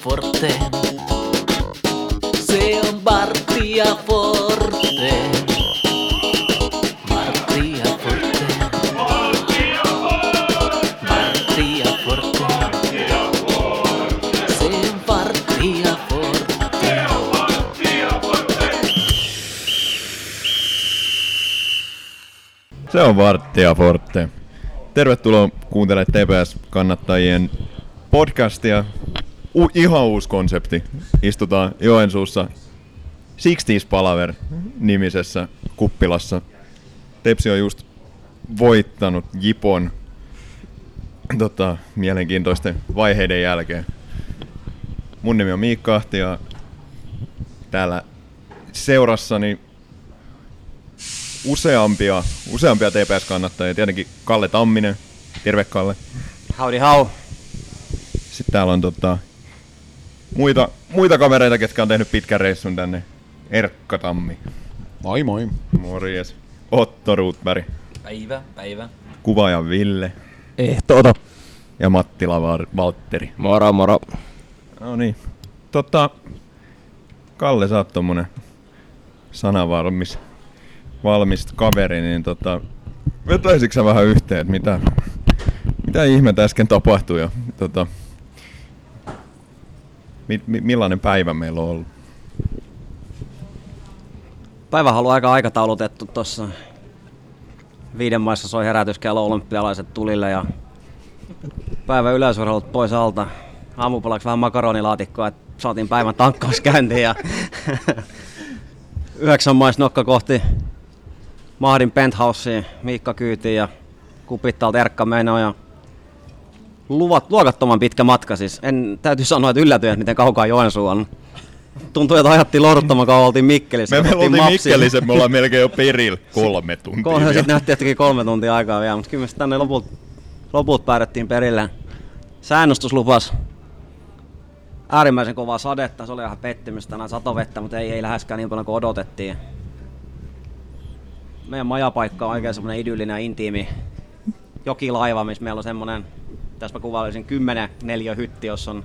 Forte. Se on Bartia Forte. Bartia Forte. Bartia Forte. Se on Bartia Forte. Se on Varttia Forte. Tervetuloa kuuntelemaan TPS-kannattajien podcastia. U- ihan uusi konsepti. Istutaan Joensuussa Sixties Palaver nimisessä kuppilassa. Tepsi on just voittanut Jipon tota, mielenkiintoisten vaiheiden jälkeen. Mun nimi on Miikka Ahti ja täällä seurassani useampia, useampia TPS-kannattajia. Tietenkin Kalle Tamminen. Terve Kalle. Howdy how. Sitten täällä on tota, muita, muita kavereita, ketkä on tehnyt pitkän reissun tänne. Erkka Tammi. Moi moi. Morjes. Otto Ruutberg. Päivä, päivä. Kuvaaja Ville. Ehtoota. Ja Mattila Var- Valtteri. Moro moro. No niin. Tota, Kalle, sä oot tommonen sanavalmis valmis kaveri, niin tota, vetäisikö sä vähän yhteen, että mitä, mitä ihmettä äsken tapahtui ja tota, mi, mi, millainen päivä meillä on ollut? Päivä on aika aikataulutettu tossa. Viiden maissa soi herätyskello olympialaiset tulille ja päivä yleisurheilut pois alta. Aamupalaksi vähän makaronilaatikkoa, että saatiin päivän tankkaus käyntiin ja yhdeksän mais nokka kohti Mahdin penthouseen, Miikka kyytiin ja kupit täältä Erkka menoa ja luvat, luokattoman pitkä matka siis. En täytyy sanoa, että yllätyin, että miten kaukaa Joensuu on. Tuntuu, että ajattiin lohduttoman kauan, oltiin Mikkelissä. Me, me oltiin Mapsia. Mikkelissä, me ollaan melkein jo perillä kolme tuntia. Kolme, sitten nähtiin, että kolme tuntia aikaa vielä, mutta kyllä me tänne loput, loput päädyttiin perille. Säännöstys lupas äärimmäisen kovaa sadetta, se oli ihan pettymys tänään satovettä, mutta ei, ei läheskään niin paljon kuin odotettiin. Meidän majapaikka on oikein semmoinen idyllinen ja intiimi jokilaiva, missä meillä on semmoinen, tässä mä kuvailisin 10 neliö hytti, jossa on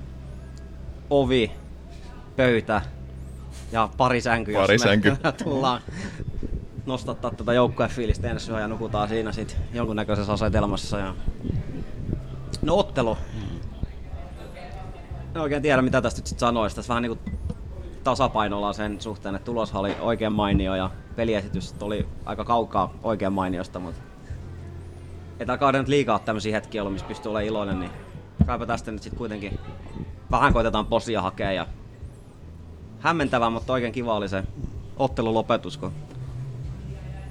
ovi, pöytä ja pari sänkyä. Pari me sänky. tullaan nostattaa tätä joukkuefiilistä ensin ja nukutaan siinä sit jonkunnäköisessä asetelmassa. Ja... No ottelu. En oikein tiedä mitä tästä nyt sit sanoisi. Tässä vähän niinku tasapainolla sen suhteen, että tulos oli oikein mainio ja peliesitys oli aika kaukaa oikein mainiosta, mutta ei kauden nyt liikaa tämmöisiä hetkiä ollut, missä pystyy olemaan iloinen, niin kaipa tästä nyt sitten kuitenkin vähän koitetaan posia hakea ja hämmentävää, mutta oikein kiva oli se ottelun lopetus, kun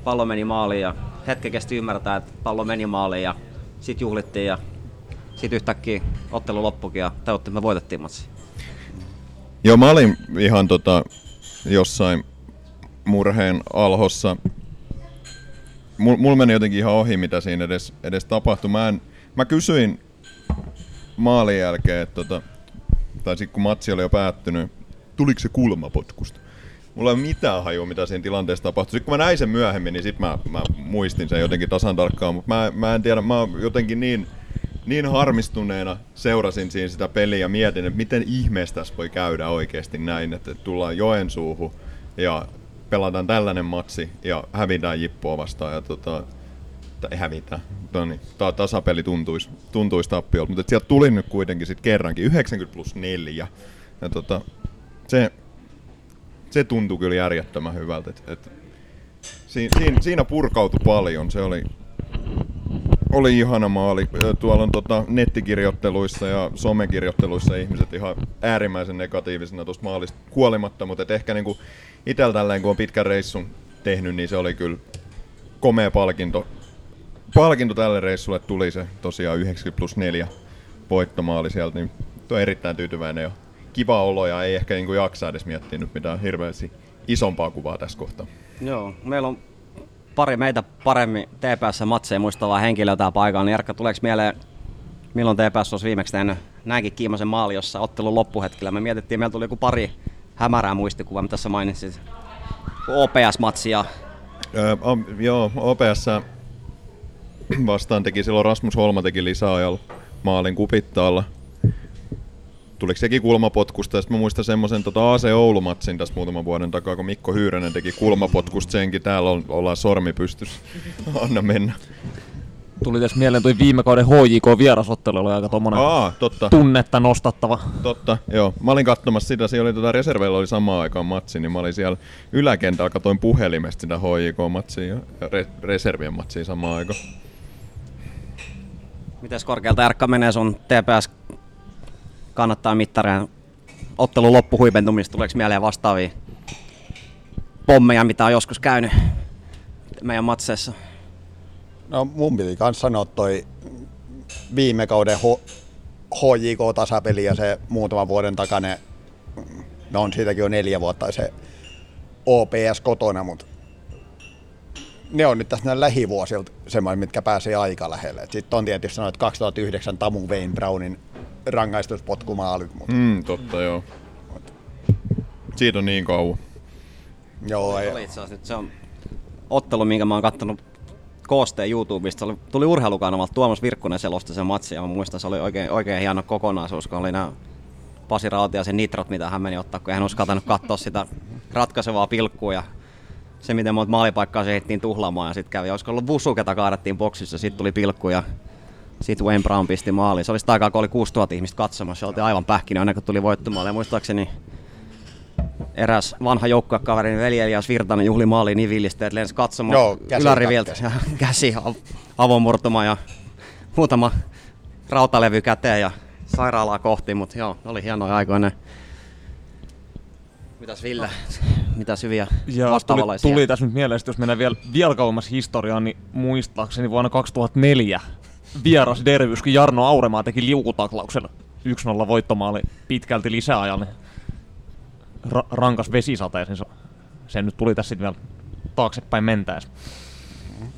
pallo meni maaliin ja hetken kesti ymmärtää, että pallo meni maaliin ja sit juhlittiin ja sit yhtäkkiä ottelu loppukin ja tajuttiin, että me voitettiin matsi. Joo, mä olin ihan tota, jossain murheen alhossa. Mul, mulla meni jotenkin ihan ohi, mitä siinä edes, edes tapahtui. Mä, en, mä kysyin maalin jälkeen, että tota, tai sit kun matsi oli jo päättynyt, tuliko se kulmapotkusta? Mulla ei ole mitään hajua, mitä siinä tilanteessa tapahtui. Sitten kun mä näin sen myöhemmin, niin sit mä, mä muistin sen jotenkin tasan tarkkaan, mutta mä, mä en tiedä, mä jotenkin niin, niin harmistuneena seurasin siinä sitä peliä ja mietin, että miten ihmeessä tässä voi käydä oikeasti näin, että tullaan Joensuuhun ja pelataan tällainen matsi ja hävitään Jippoa vastaan ja tota, ei hävitä, no niin, ta- tasapeli tuntuisi, tuntuisi tappiolta, mutta et sieltä tuli nyt kuitenkin sit kerrankin 90 plus 4 ja tota, se, se tuntui kyllä järjettömän hyvältä, että et, siinä, siinä, siinä purkautui paljon, se oli, oli ihana maali. Tuolla on tota, nettikirjoitteluissa ja somekirjoitteluissa ihmiset ihan äärimmäisen negatiivisena tuosta maalista kuolimatta, mutta ehkä niinku itsellä tälleen kun on pitkän reissun tehnyt, niin se oli kyllä komea palkinto. Palkinto tälle reissulle tuli se tosiaan 90 plus 4 voittomaali sieltä, niin tuo erittäin tyytyväinen ja kiva olo ja ei ehkä niinku jaksa edes miettiä nyt mitään hirveästi isompaa kuvaa tässä kohtaa. Joo, meillä on pari meitä paremmin TPS-matseja muistavaa henkilöä täällä paikalla, niin Erkka, tuleeko mieleen, milloin TPS olisi viimeksi tehnyt näinkin kiimaisen maali, jossa ottelun loppuhetkellä me mietittiin, meillä tuli joku pari hämärää muistikuvaa, mitä sä mainitsit. OPS-matsi ja Öö, joo, OPS vastaan teki silloin Rasmus Holma teki lisäajalla maalin kupittaalla. Tuliko sekin kulmapotkusta, ja sitten mä muistan semmoisen tota AC Oulu-matsin tässä muutaman vuoden takaa, kun Mikko Hyyrönen teki kulmapotkusta senkin, täällä on, ollaan sormi pystyssä. Anna mennä. Tuli tässä mieleen toi viime kauden HJK vierasottelu, oli aika tommonen Aa, totta. tunnetta nostattava. Totta, joo. Mä olin katsomassa sitä, siellä oli tota reserveillä oli samaan aikaan matsi, niin mä olin siellä yläkentällä, katoin puhelimesta sitä HJK-matsia ja re- reservien matsia samaan aikaan. Mites korkealta Erkka menee sun TPS kannattaa mittareen ottelun loppuhuipentumista? Tuleeko mieleen vastaavia pommeja, mitä on joskus käynyt meidän matseissa? No mun piti kans sanoa toi viime kauden HJK-tasapeli ja se muutaman vuoden takainen, no on siitäkin jo neljä vuotta se OPS kotona, mutta ne on nyt tässä näin lähivuosilta semmoinen, mitkä pääsee aika lähelle. Sitten on tietysti sanoa, että 2009 Tamu Wayne Brownin rangaistuspotkumaalit, mutta Mm, totta, joo. Siitä on niin kauan. joo, Se ei, oli itse asiassa nyt se on ottelu, minkä mä oon kattonut koosteen YouTubesta. Se oli, tuli urheilukanavalta, Tuomas Virkkunen selosti sen matsin ja mä muistan, se oli oikein, oikein hieno kokonaisuus, kun oli nämä Pasi Rautiaisen nitrot, mitä hän meni ottaa, kun hän olisi katsonut katsoa sitä ratkaisevaa pilkkua ja se, miten monta maalipaikkaa se heitettiin tuhlaamaan ja sitten kävi, olisiko ollut Vusu, ketä kaadettiin boksissa, sitten tuli pilkku ja sitten Wayne Brown pisti maaliin. Se oli sitä aikaa, kun oli 6000 ihmistä katsomassa, se oltiin aivan pähkinä ennen kuin tuli voittomaali. Ja muistaakseni eräs vanha joukkuekaverin veli Elias Virtanen juhli maaliin niin villisti, että lensi katsomaan Joo, käsi yläriviltä ja käsi av- avomurtuma ja muutama rautalevy käteen ja sairaalaa kohti, mutta joo, oli hienoja aikoina. Mitäs Ville? Mitäs hyviä Ja tuli, vastaavanlaisia? tuli tässä nyt mieleen, että jos mennään vielä, vielä kauemmas historiaan, niin muistaakseni vuonna 2004 vieras Dervys, kun Jarno Auremaa teki liukutaklauksen 1-0 voittomaali pitkälti lisäajalle. Ra- rankas vesisateeseen. Se- Se nyt tuli tässä sitten vielä taaksepäin mentäessä.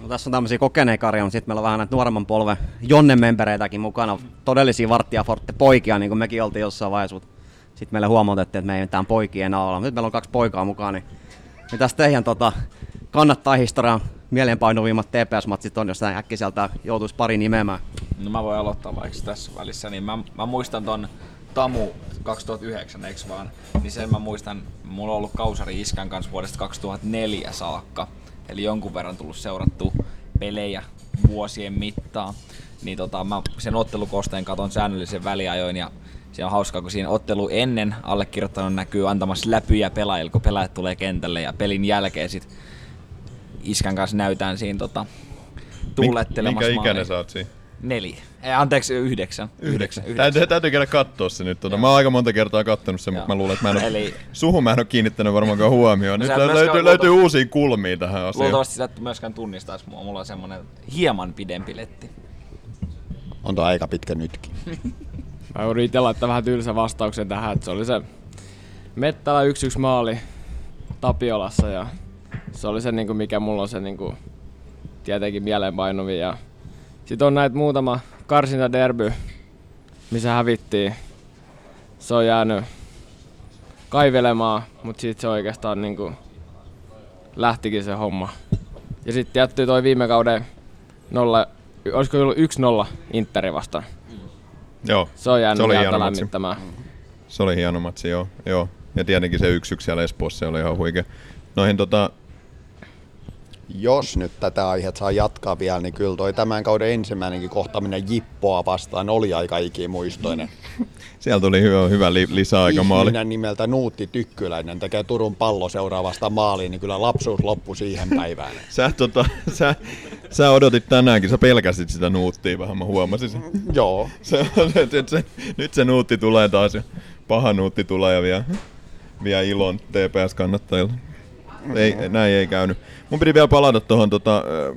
No, tässä on tämmöisiä kokeneita karja, mutta sitten meillä on vähän näitä nuoremman polven Jonne-mempereitäkin mukana. Todellisia Varttia Forte poikia, niin kuin mekin oltiin jossain vaiheessa. Sitten meille huomautettiin, että me ei mitään poikia enää. Nyt meillä on kaksi poikaa mukaan, niin mitäs teidän tota, kannattaa historian mieleenpainuvimmat TPS-matsit on, jos näin äkkiseltä joutuisi pari nimeämään? No mä voin aloittaa vaikka tässä välissä, niin mä, mä muistan ton Tamu 2009, eikö vaan? Niin sen mä muistan, mulla on ollut Kausari Iskän kanssa vuodesta 2004 saakka. Eli jonkun verran tullut seurattu pelejä vuosien mittaan. Niin tota, mä sen ottelukosteen katon säännöllisen väliajoin ja se on hauskaa, kun siinä ottelu ennen allekirjoittanut näkyy antamassa läpyjä pelaajille, kun pelaajat tulee kentälle ja pelin jälkeen sit Iskän kanssa näytään siinä tota, tuulettelemassa Minkä ikäinen sä oot siinä? Neljä. Ei, anteeksi, yhdeksän. Yhdeksän. Täytyy, täytyy käydä katsoa se nyt. Tota. Mä oon aika monta kertaa kattonut sen, mutta mä luulen, että mä en ole, Eli- suhun mä en ole kiinnittänyt varmaankaan huomioon. No Nyt löytyy, löytyy uusia kulmia tähän asiaan. Luultavasti sä et myöskään tunnistaisi mua. Mulla on semmonen hieman pidempi letti. on aika pitkä nytkin. Mä joudun itse laittaa vähän tylsä vastauksen tähän, että se oli se Mettälä 1-1 maali Tapiolassa ja se oli se, niinku, mikä mulla on se niinku, tietenkin mieleenpainuvi. Ja sit on näitä muutama karsinta derby, missä hävittiin. Se on jäänyt kaivelemaan, mutta sit se oikeastaan niinku, lähtikin se homma. Ja sitten jättyi toi viime kauden nolla, olisiko ollut 1-0 Interi vastaan. Joo, Se on jäänyt se oli hieno sieltä matsi. lämmittämään. Se oli hieno matsi, joo. joo. Ja tietenkin se yksi yksi siellä Espoossa se oli ihan huikea. Noihin tota, Jos nyt tätä aihetta saa jatkaa vielä, niin kyllä toi tämän kauden ensimmäinenkin kohtaaminen Jippoa vastaan oli aika ikimuistoinen. siellä tuli hyvä, hyvä li, lisäaikamaali. Ihminen nimeltä Nuutti Tykkyläinen tekee Turun pallo seuraavasta maaliin, niin kyllä lapsuus loppui siihen päivään. Sä, tota, sä, sä odotit tänäänkin, sä pelkäsit sitä nuuttia vähän, mä huomasin sen. Joo, Se, se, se, se, nyt se nuutti tulee taas ja paha nuutti tulee ja vie, vie ilon TPS-kannattajille. Ei, näin ei käynyt. Mun piti vielä palata tuohon, tota, ö,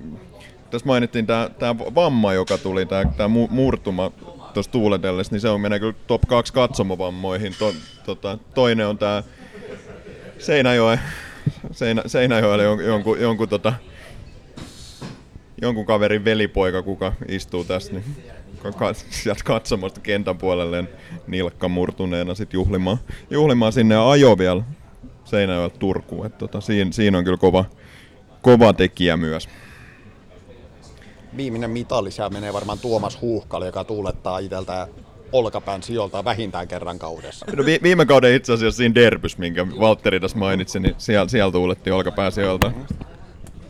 tässä mainittiin tämä vamma, joka tuli, tämä mu- murtuma tuossa tuuletellessa, niin se on menee kyllä top 2 katsomovammoihin. To, tota, toinen on tämä Seinäjoen, Seinä, Seinäjoelle jon, jonkun, jonkun, tota, jonkun kaverin velipoika, kuka istuu tässä, niin sieltä katsomasta kentän puolelleen nilkka murtuneena sit juhlimaan, juhlimaan sinne ja ajo vielä Seinäjoelta Turkuun. Tota, siinä, siinä, on kyllä kova, kova tekijä myös. viimeinen mitalisää menee varmaan Tuomas Huuhkalle, joka tuulettaa itseltä olkapään sijoilta vähintään kerran kaudessa. No vi- viime kauden itse asiassa siinä derbys, minkä Valtteri tässä mainitsi, niin siellä, siellä tuulettiin olkapääsijoilta.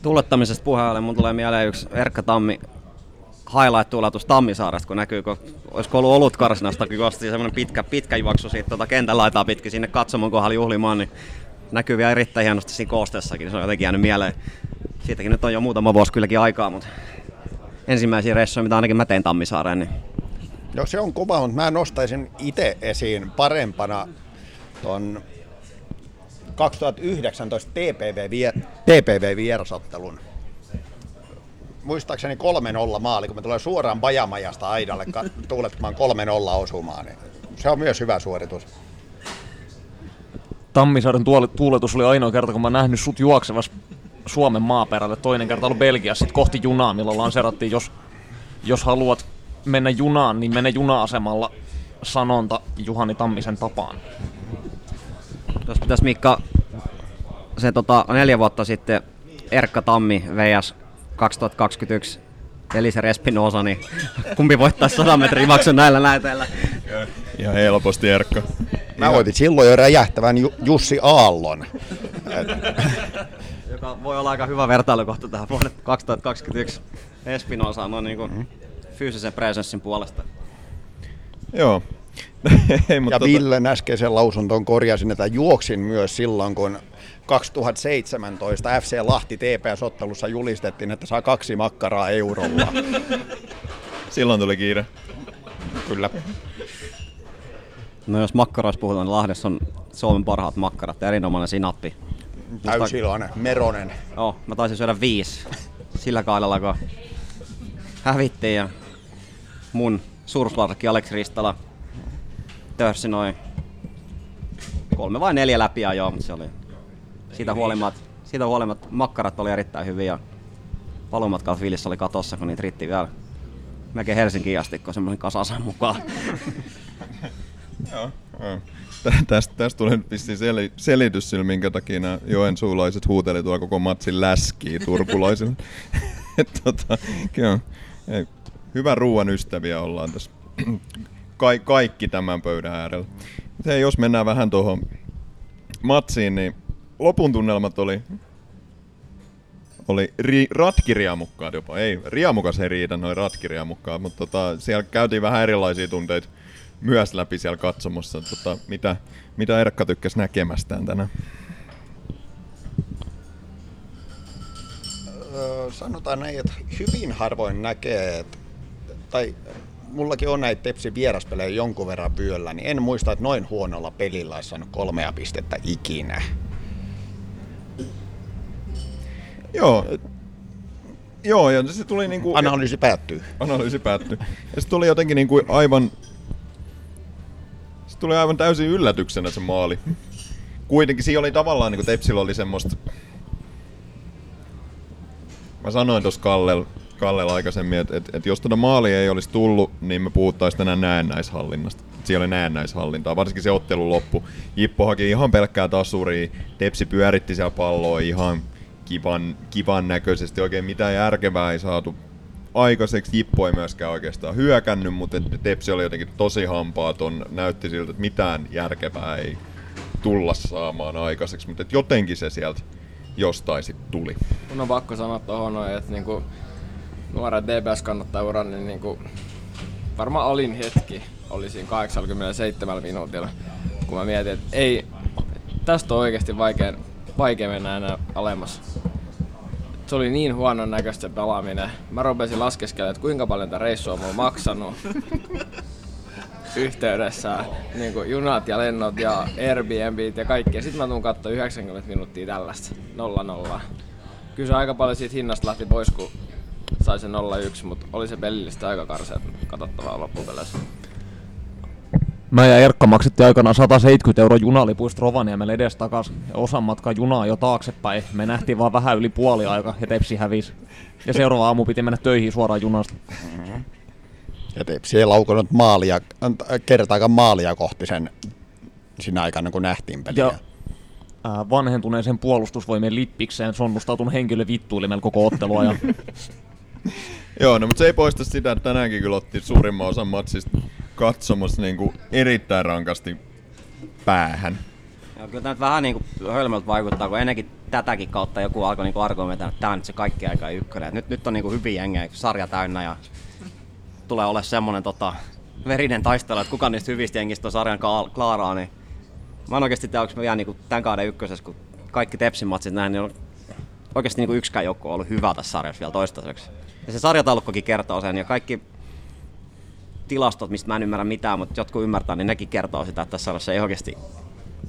Tuulettamisesta puheen ollen mun tulee mieleen yksi Erkka Tammi highlight-tuuletus Tammisaaresta, kun näkyy, kun olisiko ollut olut karsinasta, kun juosti semmoinen pitkä, pitkä juoksu siitä tuota kentän laitaa pitkin sinne katsomon kohdalla juhlimaan, niin näkyy vielä erittäin hienosti siinä koosteessakin, se on jotenkin jäänyt mieleen. Siitäkin nyt on jo muutama vuosi kylläkin aikaa, mutta ensimmäisiä reissuja, mitä ainakin mä tein Tammisaareen, niin No se on kova, mutta mä nostaisin itse esiin parempana ton 2019 TPV, vie, TPV vierasottelun. Muistaakseni 3-0 maali, kun me tulee suoraan Bajamajasta aidalle tuulettamaan 3-0 osumaan, niin se on myös hyvä suoritus. Tammisaaren tuuletus oli ainoa kerta, kun mä nähnyt sut juoksevassa Suomen maaperälle. Toinen kerta oli Belgiassa sit kohti junaa, milloin lanserattiin, jos, jos haluat mennä junaan, niin mene juna-asemalla sanonta Juhani Tammisen tapaan. Jos pitäisi Mikka, se tota, neljä vuotta sitten Erkka Tammi VS 2021 Elisa Respinosa, niin kumpi voittaisi 100 metrin maksun näillä näytöillä? Ihan helposti Erkka. Mä voitin silloin jo räjähtävän Ju- Jussi Aallon. Joka voi olla aika hyvä vertailukohta tähän vuoden 2021 Espinosaan on niin kuin fyysisen presenssin puolesta. Joo. Ei, mutta Ja tota- Villen äskeisen lausuntoon korjasin, että juoksin myös silloin, kun 2017 FC Lahti TPS-ottelussa julistettiin, että saa kaksi makkaraa eurolla. Silloin tuli kiire. Kyllä. No jos makkaroista puhutaan, niin Lahdessa on Suomen parhaat makkarat, erinomainen sinappi. Täysilainen, Meronen. Joo, mä taisin syödä viisi sillä kaudella, kun hävittiin ja mun surflarkki Alex Ristala törssi noin kolme vai neljä läpi joo, mutta se oli siitä huolimatta, siitä huolimatta makkarat oli erittäin hyviä ja palumatkalla fiilis oli katossa, kun niitä riitti vielä melkein Helsinkiin asti, kun semmoinen kasasan mukaan. Joo. Tästä, tästä tulee vissiin sel- selitys sillä, minkä takia nämä joensuulaiset huuteli tuolla koko matsin läskiä turkulaisille. Tota. Ei, hyvän ruoan ystäviä ollaan tässä. Ka- kaikki tämän pöydän äärellä. Se, jos mennään vähän tuohon matsiin, niin lopun tunnelmat oli oli ri, ratkiriamukkaat jopa. Ei, riamukas ei riitä noin ratkiriamukkaat, mutta tota, siellä käytiin vähän erilaisia tunteita myös läpi siellä katsomossa. Tota, mitä, mitä Erkka tykkäsi näkemästään tänään? Öö, sanotaan näin, että hyvin harvoin näkee, että, tai mullakin on näitä Tepsin vieraspelejä jonkun verran vyöllä, niin en muista, että noin huonolla pelillä olisi saanut kolmea pistettä ikinä. Joo. Joo, ja se tuli niinku... Analyysi päättyy. Analyysi päättyi. Ja se tuli jotenkin niinku aivan... Tuli aivan täysin yllätyksenä se maali. Kuitenkin siinä oli tavallaan niinku Tepsillä oli semmoista... Mä sanoin tuossa Kallel, Kallel aikaisemmin, että et, et jos tuota maalia ei olisi tullut, niin me puhuttaisiin tänään näennäishallinnasta. Siellä oli näennäishallintaa, varsinkin se ottelu loppu. Jippo haki ihan pelkkää tasuria, Tepsi pyöritti siellä palloa ihan kivan, kivan näköisesti. Oikein mitään järkevää ei saatu aikaiseksi. Jippo ei myöskään oikeastaan hyökännyt, mutta Tepsi oli jotenkin tosi hampaaton. Näytti siltä, että mitään järkevää ei tulla saamaan aikaiseksi, mutta jotenkin se sieltä jostain sitten tuli. Mun on pakko sanoa noin, että niinku nuoren DBS kannattaa uran, niin niinku varmaan alin hetki oli siinä 87 minuutilla, kun mä mietin, että ei, tästä on oikeasti vaikea, vaikea mennä enää alemmas. Se oli niin huonon näköistä pelaaminen. Mä rupesin laskeskelemaan, että kuinka paljon tätä reissua on mulla maksanut yhteydessä. Niin kuin junat ja lennot ja Airbnbit ja kaikki. Ja sit mä tuun katsoa 90 minuuttia tällaista. 0-0. Kyllä se aika paljon siitä hinnasta lähti pois, kun sai se 0-1, mutta oli se pelillistä aika karseet katsottavaa loppupeleissä. Mä ja Erkka maksettiin aikanaan 170 euroa junalipuista Rovaniemelle edes takas. Ja osan matkaa junaa jo taaksepäin. Me nähtiin vaan vähän yli puoli aika ja Tepsi hävisi. Ja seuraava aamu piti mennä töihin suoraan junasta. Ja Tepsi ei laukonut maalia, äh, kertaakaan maalia kohti sen siinä aikana, kun nähtiin peliä. Ja ää, vanhentuneeseen puolustusvoimien lippikseen sonnustautun henkilö vittuilimella koko ottelua. Ja Joo, no, mutta se ei poista sitä, että tänäänkin kyllä otti suurimman osan matsista katsomus niin kuin erittäin rankasti päähän. Ja kyllä tämä nyt vähän niin kuin hölmöltä vaikuttaa, kun ennenkin tätäkin kautta joku alkoi niin argumentoida, että tämä on nyt se kaikki aika ykkönen. Nyt, nyt on niin kuin hyvin jengejä, sarja täynnä ja tulee olla semmoinen tota, verinen taistelu, että kuka niistä hyvistä jengistä on sarjan klaaraa, niin mä en oikeasti tiedä, onko mä vielä niin kuin tämän kauden ykkösessä, kun kaikki Tepsin matsit näin, niin on oikeasti niin kuin yksikään joukko on ollut hyvä tässä sarjassa vielä toistaiseksi. Ja se sarjataulukkokin kertoo sen ja kaikki tilastot, mistä mä en ymmärrä mitään, mutta jotkut ymmärtää, niin nekin kertoo sitä, että tässä sarjassa ei oikeasti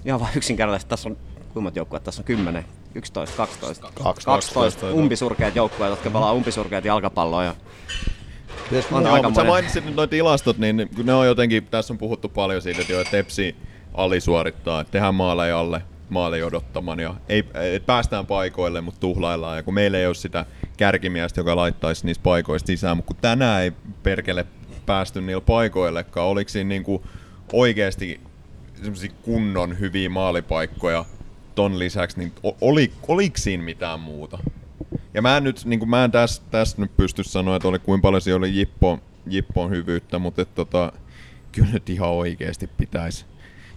ihan vaan yksinkertaisesti. Tässä on kuinka monta joukkuetta? Tässä on 10, 11, 12, 12, 12 umpisurkeat joukkueet, jotka pelaa umpisurkeat jalkapalloa. Ja Siis on aika mutta sä mainitsit nyt nuo tilastot, niin kun ne on jotenkin, tässä on puhuttu paljon siitä, että, jo, Tepsi alisuorittaa, että tehdään maaleja alle maaleja odottaman ja ei, et päästään paikoille, mutta tuhlaillaan. Ja kun meillä ei ole sitä kärkimiestä, joka laittaisi niistä paikoista sisään, mutta kun tänään ei perkele päästy niillä paikoillekaan, oliko siinä niinku oikeasti kunnon hyviä maalipaikkoja ton lisäksi, niin oli, oliko siinä mitään muuta? Ja mä en nyt, niin mä en tässä täs nyt pysty sanoa, että oli kuinka paljon siellä oli Jippo, Jippon hyvyyttä, mutta et, tota, kyllä nyt ihan oikeasti pitäisi.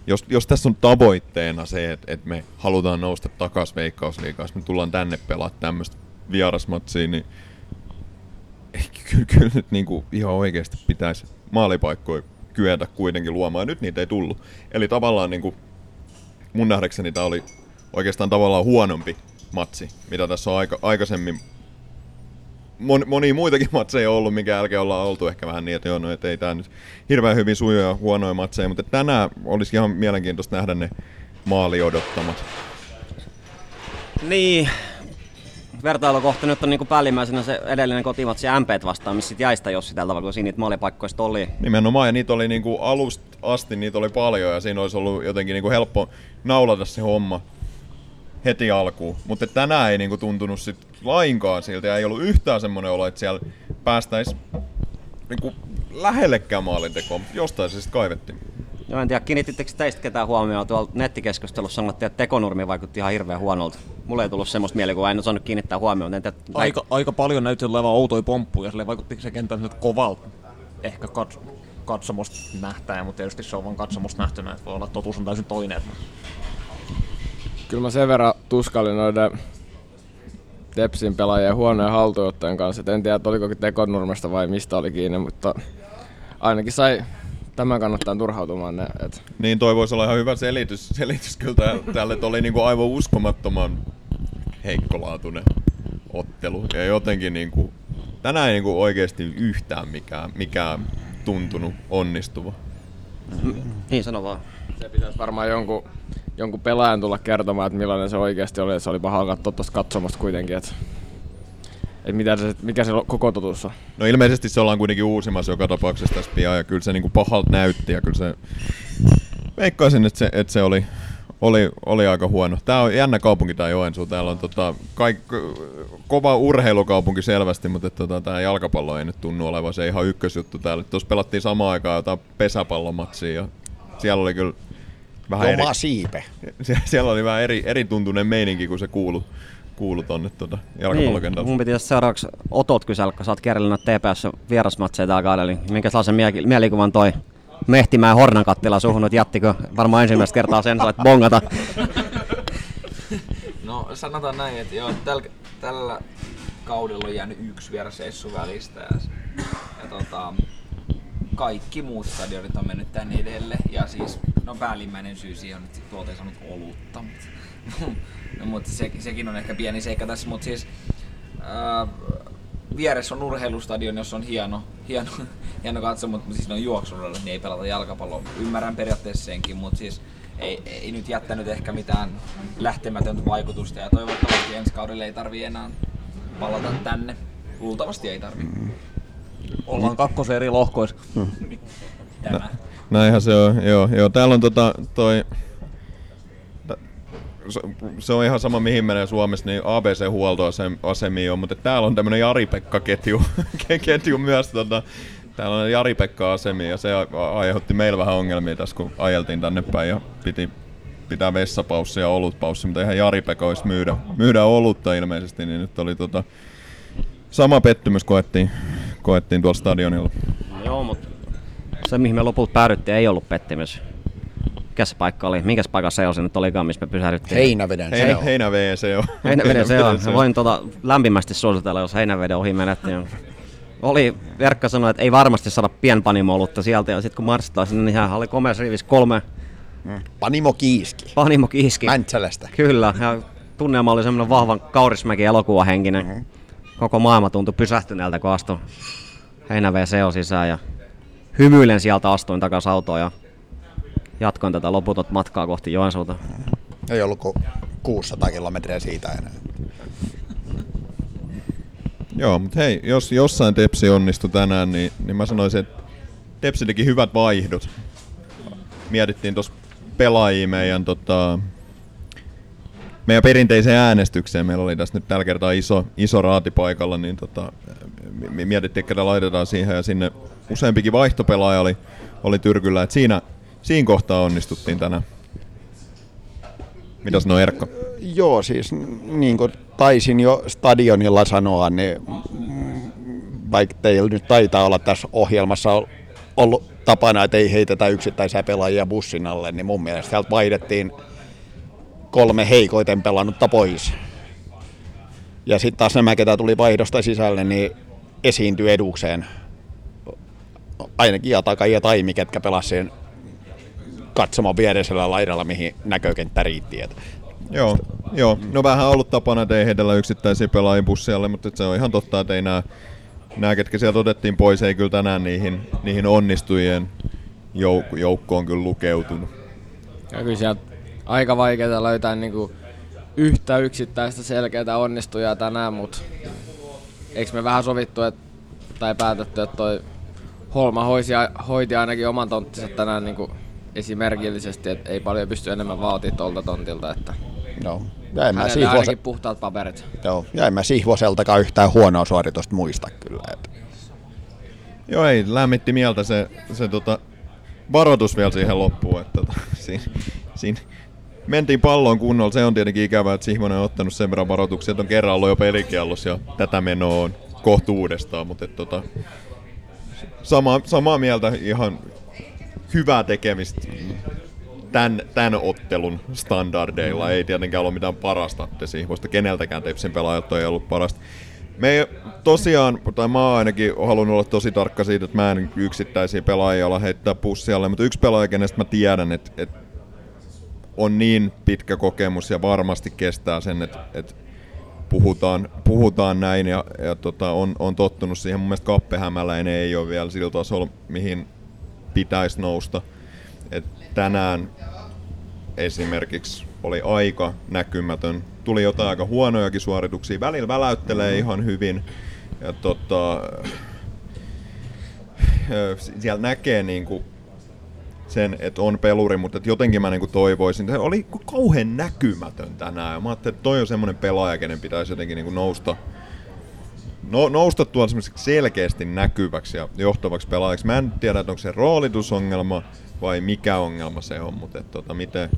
Jos, jos tässä on tavoitteena se, että, että me halutaan nousta takaisin Veikkausliigaan, me tullaan tänne pelaamaan tämmöistä vierasmatsia, niin kyllä, kyllä nyt niin kuin ihan oikeasti pitäisi maalipaikkoja kyetä kuitenkin luomaan, nyt niitä ei tullut. Eli tavallaan niin kuin mun nähdäkseni tämä oli oikeastaan tavallaan huonompi matsi, mitä tässä on aika, aikaisemmin mon, monia muitakin matseja ollut, minkä jälkeen ollaan oltu ehkä vähän niin, että joo, no, et ei tämä nyt hirveän hyvin sujuja huonoja matseja, mutta tänään olisi ihan mielenkiintoista nähdä ne maali odottamat. Niin, vertailukohta nyt on niin päällimmäisenä se edellinen kotimatsi MP vastaan, missä sit jäi sitä Jossi tällä tavalla, kun siinä niitä maalipaikkoja sit oli. Nimenomaan, ja niitä oli niinku alusta asti, niitä oli paljon, ja siinä olisi ollut jotenkin niinku helppo naulata se homma heti alkuun. Mutta tänään ei niinku tuntunut sit lainkaan siltä, ja ei ollut yhtään semmoinen olo, että siellä päästäisiin niinku lähellekään maalintekoon, mutta jostain se sitten kaivettiin. Joo, en tiedä, kiinnitittekö teistä ketään huomioon? Tuolla nettikeskustelussa sanottiin, että tekonurmi vaikutti ihan hirveän huonolta. Mulle ei tullut semmoista mielikuvaa, en osannut kiinnittää huomioon. En tiedä, Aika, aika paljon näytti olevan outoja pomppuja, sille vaikutti se kenttä nyt kovalta. Ehkä kats, katsomusta nähtäen, mutta tietysti se on vaan katsomusta nähtynä, että voi olla että totuus on täysin toinen. Kyllä mä sen verran tuskailin noiden Tepsin pelaajien huonojen haltuunottojen kanssa. Et en tiedä, että oliko tekonurmesta vai mistä oli kiinni, mutta ainakin sai tämän kannattaa turhautumaan. Ne, et Niin toi voisi olla ihan hyvä selitys, selitys kyllä tä- tälle, että oli niinku aivan uskomattoman heikkolaatuinen ottelu. Ja jotenkin niinku, tänään ei niinku oikeasti yhtään mikään, mikään tuntunut onnistuva. Niin, sano vaan. se pitäisi varmaan jonkun, jonkun pelaajan tulla kertomaan, että millainen se oikeasti oli. Se oli paha katsoa tuosta katsomasta kuitenkin, että et mitä se, mikä se koko totuus on. No ilmeisesti se ollaan kuitenkin uusimassa joka tapauksessa tässä pian ja kyllä se niinku pahalta näytti ja kyllä se... Veikkaisin, että se, että se oli, oli, oli aika huono. Tää on jännä kaupunki tää Joensuu. Täällä on tota, kaik, kova urheilukaupunki selvästi, mutta että tota, tää jalkapallo ei nyt tunnu olevan se ihan ykkösjuttu täällä. Tuossa pelattiin samaan aikaan jotain pesäpallomatsia ja siellä oli kyllä vähän eri, Oma siipe. sie- siellä oli vähän eri, eri tuntunen meininki, kun se kuulu, kuulu tonne tota, Niin, jalkapallokentälle. mun piti tässä seuraavaksi Otot kysellä, kun sä oot kerrallaan TPS vierasmatseja täällä kaudella, niin minkä sellaisen mie- mielikuvan toi Mehtimäen Hornankattila suhun nyt jättikö varmaan ensimmäistä kertaa sen sait bongata. No sanotaan näin, että joo, tällä, tällä kaudella on jäänyt yksi vierasessu välistä ja, ja tota, kaikki muut stadionit on mennyt tänne edelle ja siis no päällimmäinen syy siihen on, että tuolta ei saanut olutta. Mutta, no, mutta se, sekin on ehkä pieni seikka tässä, mutta siis ää, vieressä on urheilustadion, jossa on hieno, hieno, hieno katso, mutta siis ne on juoksuradalla, niin ei pelata jalkapalloa. Ymmärrän periaatteessa senkin, mutta siis ei, ei nyt jättänyt ehkä mitään lähtemätöntä vaikutusta ja toivottavasti ensi kaudella ei tarvi enää palata tänne. Luultavasti ei tarvi. Ollaan kakkosen eri lohkoissa. Tämä. Näinhän se on, joo. joo. Täällä on tota, toi... se- on ihan sama mihin menee Suomessa, niin ABC-huoltoasemia on, mutta täällä on tämmönen Jari-Pekka-ketju ke- ketju myös. Tota, täällä on Jari-Pekka-asemia ja se aiheutti meillä vähän ongelmia tässä, kun ajeltiin tänne päin ja piti pitää vessapaussi ja olutpaussi, mutta ihan Jari-Pekka olisi myydä, myydä olutta ilmeisesti, niin nyt oli tota, sama pettymys koettiin, koettiin tuolla stadionilla. No joo, mutta se mihin me lopulta päädyttiin ei ollut pettymys. Mikä se paikka oli? Minkäs paikassa se on se nyt olikaan, missä me pysähdyttiin? Heinäveden se Heinä, on. heinävee se on. Heinäveden se on. Voin tota lämpimästi suositella, jos Heinäveden ohi menettiin. Oli, Verkka sanoi, että ei varmasti saada pienpanimo-olutta sieltä, ja sitten kun marssitaan sinne, niin hän oli komeassa rivissä kolme Panimo Kiiski. panimo kiiski. Mäntsälästä. Kyllä, ja tunnelma oli semmoinen vahvan Kaurismäki elokuvahenkinen. Mm-hmm. Koko maailma tuntui pysähtyneeltä, kun astui Heinäveen seo sisään ja hymyilen sieltä astuin takaisin autoon ja jatkoin tätä loputot matkaa kohti Joensuuta. Ei ollut kuin 600 kilometriä siitä enää. Joo, mutta hei, jos jossain Tepsi onnistui tänään, niin, niin mä sanoisin, että Tepsi teki hyvät vaihdot. Mietittiin tuossa pelaajia meidän, tota, meidän perinteiseen äänestykseen. Meillä oli tässä nyt tällä kertaa iso, iso raati paikalla, niin tota, mi- mietittiin, että ketä laitetaan siihen ja sinne useampikin vaihtopelaaja oli, oli tyrkyllä. Et siinä, siinä kohtaa onnistuttiin tänään. Mitäs sanoo Erkka? Joo, siis niin kuin taisin jo stadionilla sanoa, niin vaikka teillä nyt taitaa olla tässä ohjelmassa ol- ollut tapana, että ei heitetä yksittäisiä pelaajia bussin alle, niin mun mielestä sieltä vaihdettiin kolme heikoiten pelannutta pois. Ja sitten taas nämä, ketä tuli vaihdosta sisälle, niin esiintyi edukseen. Ainakin Jataka ja Taimi, ketkä pelasivat katsomaan viereisellä laidalla, mihin näkökenttä riitti. Et Joo, joo. No vähän ollut tapana, että ei heitellä yksittäisiä pelaajia bussialle, mutta se on ihan totta, että ei nämä, nämä ketkä sieltä otettiin pois, ei kyllä tänään niihin, niihin onnistujien jouk- joukkoon kyllä lukeutunut. Ja kyllä sieltä aika vaikeaa löytää niinku yhtä yksittäistä selkeää onnistujaa tänään, mutta eikö me vähän sovittu et, tai päätetty, että toi Holma hoisi, hoiti ainakin oman tonttinsa tänään niinku esimerkillisesti, että ei paljon pysty enemmän vaatia tuolta tontilta, että No, ja en mä, ainakin puhtaat paperit. joo, ja en mä Sihvoseltakaan yhtään huonoa suoritusta muista kyllä. Et. Joo, ei, lämmitti mieltä se, se tota, varoitus vielä siihen loppuun, että tota, siinä, siinä mentiin palloon kunnolla. Se on tietenkin ikävää, että Sihvonen on ottanut sen verran varoituksia, että on kerran ollut jo pelikiellos ja tätä menoa on kohta uudestaan, mutta et, tota, sama, samaa mieltä ihan hyvää tekemistä tämän, tämän ottelun standardeilla. Ei tietenkään ole mitään parasta Sihvosta, keneltäkään Tepsin pelaajat ei ollut parasta. Me ei, tosiaan, tai mä oon ainakin halunnut olla tosi tarkka siitä, että mä en yksittäisiä pelaajia olla heittää pussialle, mutta yksi pelaaja, kenestä mä tiedän, että, että on niin pitkä kokemus ja varmasti kestää sen, että, että puhutaan, puhutaan näin ja, ja tota, on, on tottunut siihen. Mun mielestä Kappe ei ole vielä sillä tasolla, mihin pitäisi nousta. Et tänään esimerkiksi oli aika näkymätön. Tuli jotain aika huonojakin suorituksia. Välillä väläyttelee ihan hyvin. Ja tota, siellä näkee niinku sen, että on peluri, mutta jotenkin mä niinku toivoisin. Se oli kauhean näkymätön tänään. Ja mä ajattelin, että toi on semmoinen pelaaja, kenen pitäisi jotenkin niinku nousta, no, nousta semmoiseksi selkeästi näkyväksi ja johtavaksi pelaajaksi. Mä en tiedä, että onko se roolitusongelma vai mikä ongelma se on, mutta et, tota, miten,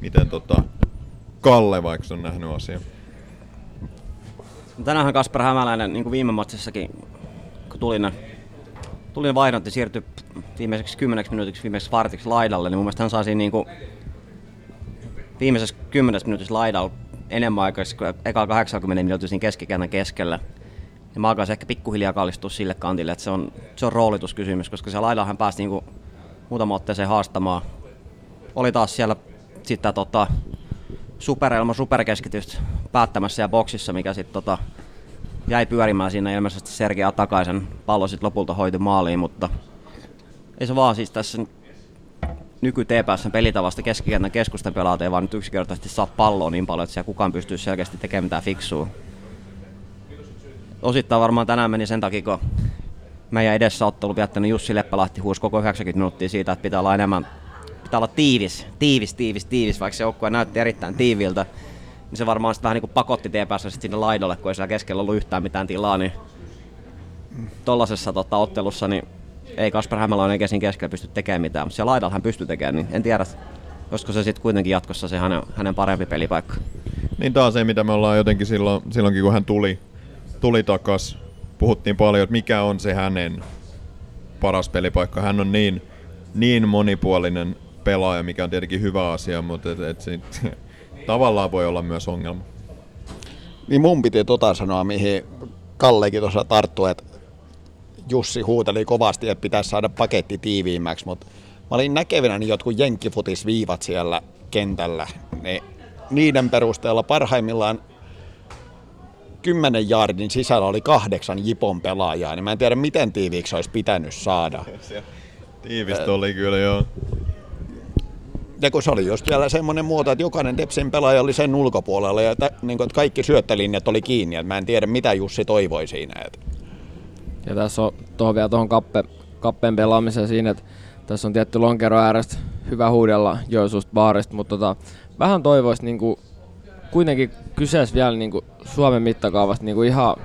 miten tota, Kalle vaikka on nähnyt asian. Tänäänhän Kasper Hämäläinen, niin kuin viime matsissakin, kun tuli ne, tuli ne vaihdot ja siirtyi viimeiseksi kymmeneksi minuutiksi, viimeiseksi vartiksi laidalle, niin mun mielestä hän sai siinä niin kuin viimeisessä kymmenessä minuutissa laidalla enemmän aikaa kuin eka 80 minuuttia siinä keskikentän keskellä. Ja mä alkaisin ehkä pikkuhiljaa kallistua sille kantille, että se on, se on roolituskysymys, koska laidalla hän pääsi niinku muutama otteeseen haastamaan. Oli taas siellä sitten tota, superelma superkeskitystä päättämässä siellä boksissa, mikä sitten tota, jäi pyörimään siinä ilmeisesti Sergei Atakaisen pallo sitten lopulta hoiti maaliin, mutta ei se vaan siis tässä nyky TPSn pelitavasta keskikentän keskustan pelaat ei vaan nyt yksinkertaisesti saa palloa niin paljon, että siellä kukaan pystyy selkeästi tekemään mitään fiksua. Osittain varmaan tänään meni sen takia, kun meidän edessä ottelu viettänyt Jussi Leppälahti huusi koko 90 minuuttia siitä, että pitää olla enemmän, pitää olla tiivis, tiivis, tiivis, tiivis, vaikka se joukkue näytti erittäin tiiviltä. Niin se varmaan sitten vähän niin kuin pakotti TPS sinne laidolle, kun ei siellä keskellä ollut yhtään mitään tilaa, niin tollasessa tota, ottelussa niin ei Kasper Hämäläinen eikä siinä keskellä pysty tekemään mitään, mutta siellä laidalla hän pystyy tekemään, niin en tiedä, olisiko se sitten kuitenkin jatkossa se hänen, hänen parempi pelipaikka. Niin taas se, mitä me ollaan jotenkin silloin, silloinkin, kun hän tuli, tuli takas, puhuttiin paljon, että mikä on se hänen paras pelipaikka. Hän on niin, niin monipuolinen pelaaja, mikä on tietenkin hyvä asia, mutta et, et sit, tavallaan voi olla myös ongelma. Niin mun piti tota sanoa, mihin Kallekin tuossa tarttui, että Jussi huuteli kovasti, että pitäisi saada paketti tiiviimmäksi, mutta mä olin näkevinä niin jotkut jenkkifutisviivat siellä kentällä. Niin niiden perusteella parhaimmillaan 10 jaardin sisällä oli kahdeksan Jipon pelaajaa, niin mä en tiedä miten tiiviiksi olisi pitänyt saada. Tiivistä oli kyllä joo. Ja kun se oli just vielä semmoinen muoto, että jokainen Tepsin pelaaja oli sen ulkopuolella ja niin kuin, että kaikki syöttölinjat oli kiinni. Että mä en tiedä mitä Jussi toivoi siinä. Että. Ja tässä on tuohon vielä tuohon kappe, kappeen pelaamiseen siinä, että tässä on tietty lonkero äärestä hyvä huudella Joensuusta baarista, mutta tota, vähän toivoisi niinku, kuitenkin kyseessä vielä niinku Suomen mittakaavasta niinku ihan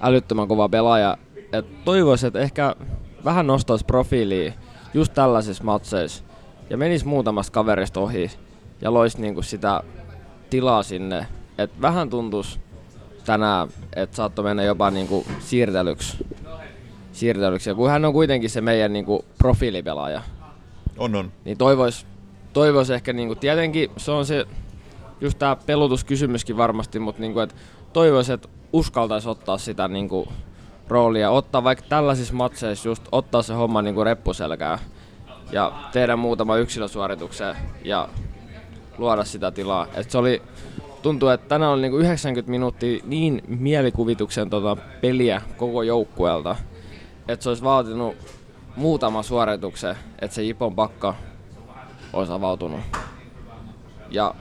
älyttömän kova pelaaja. Et toivoisi, että ehkä vähän nostaisi profiiliä just tällaisissa matseissa ja menisi muutamasta kaverista ohi ja loisi niinku sitä tilaa sinne. Et vähän tuntuisi tänään, että saattoi mennä jopa niinku siirtelyksi. siirtelyksi. Ja kun hän on kuitenkin se meidän niinku profiilipelaaja, On, on. niin toivois, toivois ehkä niinku, tietenkin se on se just tää pelutuskysymyskin varmasti, mutta niinku, et toivois, että uskaltaisi ottaa sitä niinku, roolia, ottaa vaikka tällaisissa matseissa just ottaa se homma niinku reppuselkää ja tehdä muutama yksilösuorituksen ja luoda sitä tilaa. Et se oli, tuntuu, että tänään oli niinku 90 minuuttia niin mielikuvituksen tota peliä koko joukkueelta, että se olisi vaatinut muutama suorituksen, että se Jipon pakka olisi avautunut. Ja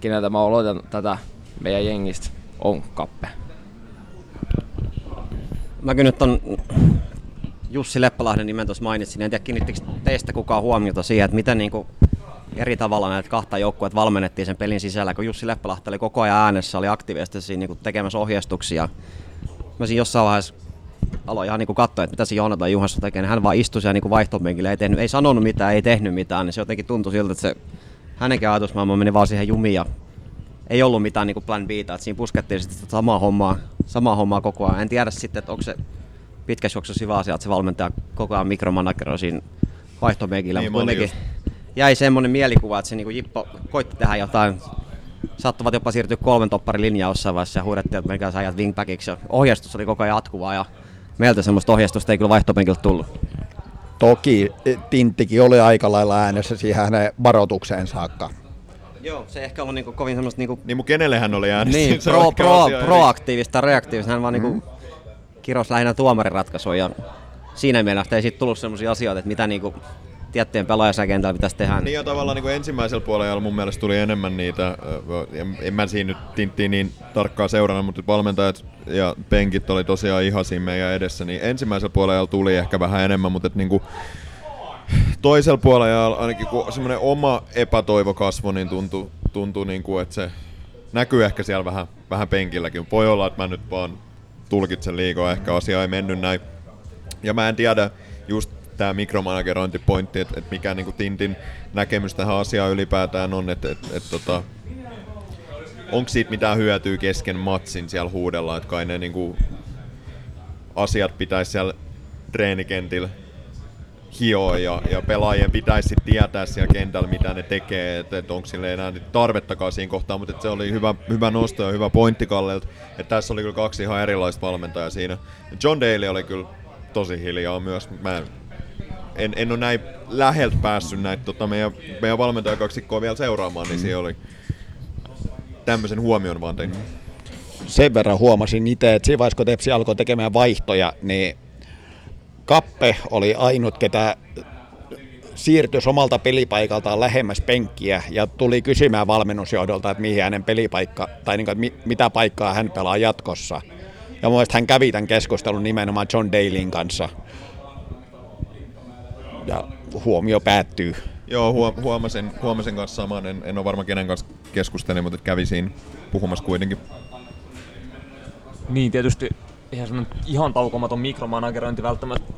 keneltä mä olotan tätä meidän jengistä on kappe. Mäkin nyt on Jussi Leppälahden nimen tuossa mainitsin. En tiedä, kiinnittikö teistä kukaan huomiota siihen, että miten niin kuin eri tavalla näitä kahta joukkuetta valmennettiin sen pelin sisällä, kun Jussi Leppälahti oli koko ajan äänessä, oli aktiivisesti siinä niin kuin tekemässä ohjeistuksia. Mä siinä jossain vaiheessa aloin ihan niin kuin katsoa, että mitä se Joonatan Juhassa tekee, niin hän vaan istui siellä niin vaihtopenkillä, ei, tehnyt, ei sanonut mitään, ei tehnyt mitään, niin se jotenkin tuntui siltä, että se hänenkin ajatusmaailma meni vaan siihen jumiin ja ei ollut mitään niin kuin plan Btä, että siinä puskettiin sitten sitä samaa hommaa, samaa hommaa koko ajan. En tiedä sitten, että onko se pitkässä juoksussa hyvä asia, että se valmentaja koko ajan mikromanageroi siinä vaihtopenkillä, Niin, mutta kuitenkin jäi semmoinen mielikuva, että se niin Jippo koitti tehdä jotain sattuvat jopa siirtyä kolmen topparin linjaan jossain vaiheessa ja huudettiin, että menkää sä ajat wingbackiksi. Ohjeistus oli koko ajan jatkuvaa ja meiltä semmoista ohjeistusta ei kyllä vaihtopenkiltä tullut. Toki eh, Tinttikin oli aika lailla äänessä siihen hänen varoitukseen saakka. Joo, se ehkä on niinku kovin semmoista niinku, Niin mun kenelle hän oli äänessä? niin, pro, pro, asia proaktiivista, reaktiivista. Hän vaan mm. niinku kiros lähinnä tuomariratkaisuja ja siinä mielessä ei siitä tullut semmoisia asioita, että mitä niinku tiettyjen pelaajasäkentällä pitäisi tehdä. Niin ja tavallaan niin ensimmäisellä puolella mun mielestä tuli enemmän niitä, en, en mä siinä nyt tinttiin niin tarkkaan seurana, mutta valmentajat ja penkit oli tosiaan ihan siinä meidän edessä, niin ensimmäisellä puolella tuli ehkä vähän enemmän, mutta et niinku, toisella puolella ainakin kun semmoinen oma epätoivo kasvoi, niin tuntui, tuntui niin kuin, että se näkyy ehkä siellä vähän, vähän penkilläkin. Voi olla, että mä nyt vaan tulkitsen liikaa, ehkä asia ei mennyt näin. Ja mä en tiedä just tämä mikromanagerointipointti, että et mikä niinku Tintin näkemys tähän asiaan ylipäätään on, että et, et, tota, onko siitä mitään hyötyä kesken matsin siellä huudella, että kai ne niinku asiat pitäisi siellä treenikentillä hioa ja, ja pelaajien pitäisi tietää siellä kentällä, mitä ne tekee, että et onko sille enää tarvettakaan siinä kohtaa, mutta se oli hyvä, hyvä nosto ja hyvä pointti Kallelta, että tässä oli kyllä kaksi ihan erilaista valmentajaa siinä. John Daly oli kyllä tosi hiljaa myös, mä en, en, en ole näin läheltä päässyt näitä tota, meidän, meidän valmentajakaksikkoa vielä seuraamaan, niin siinä oli tämmöisen huomion vaan tein. Sen verran huomasin itse, että siinä vaiheessa kun Tepsi alkoi tekemään vaihtoja, niin Kappe oli ainut, ketä siirtyi omalta pelipaikaltaan lähemmäs penkkiä ja tuli kysymään valmennusjohdolta, että mihin hänen pelipaikka, tai niin kuin, mitä paikkaa hän pelaa jatkossa. Ja mun hän kävi tämän keskustelun nimenomaan John Dalyn kanssa. Ja huomio päättyy. Joo, huo- huomasin, huomasin kanssa saman, en, en ole varma kenen kanssa keskustelin, mutta kävi siinä puhumassa kuitenkin. Niin, tietysti eihän semmoinen ihan taukomaton mikromanagerointi välttämättä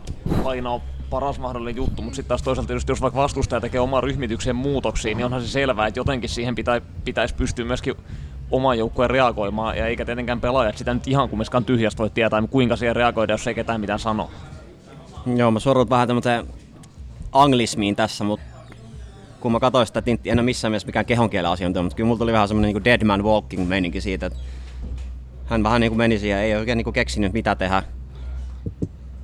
aina ole paras mahdollinen juttu, mutta sitten taas toisaalta tietysti jos vaikka vastustaja tekee oman ryhmityksen muutoksia, niin onhan se selvää, että jotenkin siihen pitä, pitäisi pystyä myöskin oman joukkueen reagoimaan, ja eikä tietenkään pelaajat sitä nyt ihan kumminkaan tyhjästä voi tietää, kuinka siihen reagoida, jos ei ketään mitään sano. Joo, mä sorrut vähän tämmöiseen anglismiin tässä, mutta kun mä katsoin sitä en ole missään mielessä mikään kehonkielen asiantuntija, mutta kyllä mulla tuli vähän semmoinen niin dead man walking meininki siitä, että hän vähän niin kuin meni siihen, ei oikein niin kuin keksinyt mitä tehdä.